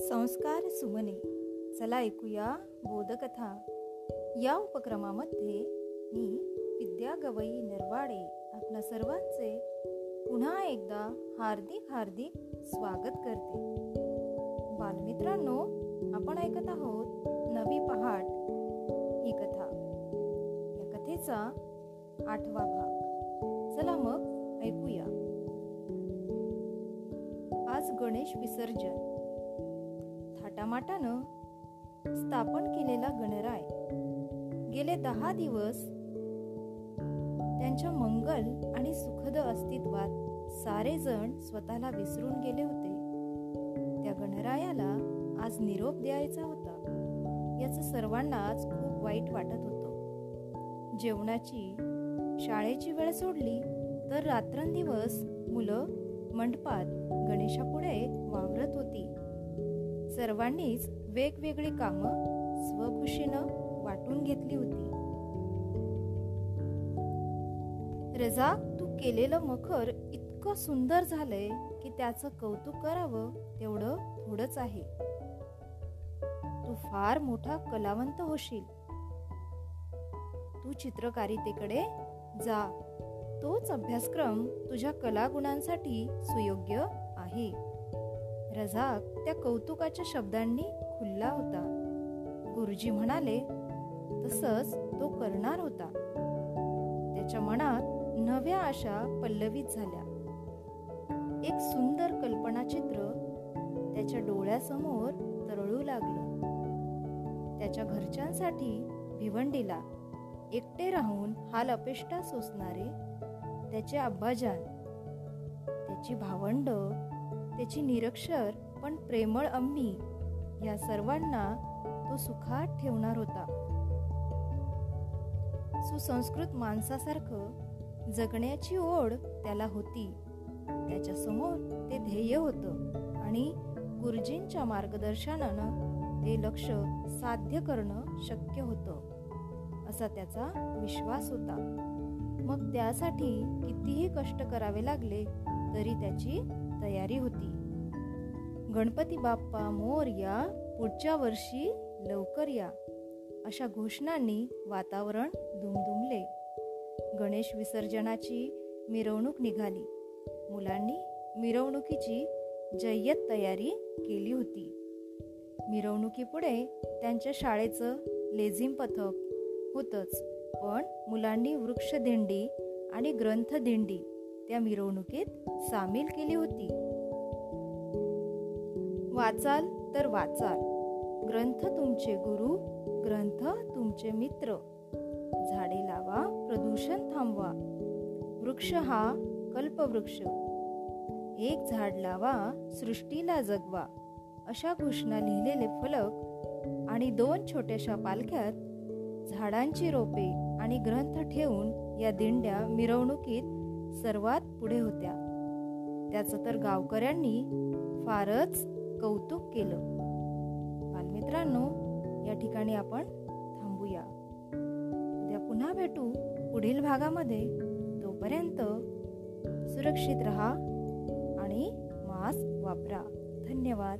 संस्कार सुमने. चला ऐकूया बोधकथा. या उपक्रमामध्ये मी विद्या गवई निर्वाडे आपल्या सर्वांचे पुन्हा एकदा हार्दिक हार्दिक स्वागत करते. बालमित्रांनो आपण ऐकत आहोत नवी पहाट. ही कथा. या कथेचा आठवा भाग. चला मग ऐकूया. आज गणेश विसर्जन. थाटामाटानं स्थापन केलेला गणराय. गेले दहा दिवस त्यांच्या मंगल आणि सुखद अस्तित्वात सारे जण स्वतःला विसरून गेले होते. त्या गणरायाला आज निरोप द्यायचा होता. याचं सर्वांनाच खूप वाईट वाटत होतं. जेवणाची शाळेची वेळ सोडली तर रात्रंदिवस मुलं मंडपात गणेशापुढे वावरत होती. सर्वांनीच वेगवेगळी कामं स्वखुशीनं वाटून घेतली होती. रजाक तू केलेलं मखर इतकं सुंदर झालंय की त्याचं कौतुक करावं तेवढं थोडंच आहे. तू फार मोठा कलावंत होशील. तू चित्रकारितेकडे जा. तोच अभ्यासक्रम तुझ्या कलागुणांसाठी सुयोग्य आहे. रझाक त्या कौतुकाच्या शब्दांनी खुलला होता. गुरुजी म्हणाले तसंच तो करणार होता. त्याच्या मनात नव्या आशा पल्लवित झाल्या. एक सुंदर कल्पनाचित्र त्याच्या डोळ्यासमोर तरळू लागलं. त्याच्या घरच्यांसाठी भिवंडीला एकटे राहून हाल अपेष्टा सोसणारे त्याचे आब्बाजान त्याची भावंड त्याची निरक्षर पण प्रेमळ अम्मी या सर्वांना तो सुखात ठेवणार होता. सुसंस्कृत माणसासारखं जगण्याची ओढ त्याला होती. त्याच्यासमोर ते ध्येय होतं आणि गुरुजींच्या मार्गदर्शनानं ते लक्ष साध्य करणं शक्य होतं असा त्याचा विश्वास होता. मग त्यासाठी कितीही कष्ट करावे लागले तरी त्याची तयारी होती. गणपती बाप्पा मोर या पुढच्या वर्षी लवकर या अशा घोषणांनी वातावरण दुमदुमले. गणेश विसर्जनाची मिरवणूक निघाली. मुलांनी मिरवणुकीची जय्यत तयारी केली होती. मिरवणुकीपुढे त्यांच्या शाळेचं लेझिम पथक होतंच पण मुलांनी वृक्षदिंडी आणि ग्रंथदिंडी त्या मिरवणुकीत सामील केली होती. वाचाल तर वाचाल. ग्रंथ तुमचे गुरु ग्रंथ तुमचे मित्र. झाडे लावा प्रदूषण थांबवा. वृक्ष हा कल्पवृक्ष. एक झाड लावा सृष्टीला जगवा. अशा घोषणा लिहिलेले फलक आणि दोन छोट्याशा पालख्यात झाडांची रोपे आणि ग्रंथ ठेवून या दिंड्या मिरवणुकीत सर्वात पुढे होत्या. त्याचं तर गावकऱ्यांनी फारच कौतुक केलं. बालमित्रांनो या ठिकाणी आपण थांबूया. उद्या पुन्हा भेटू. पुढील भागामध्ये तोपर्यंत सुरक्षित रहा आणि मास्क वापरा. धन्यवाद.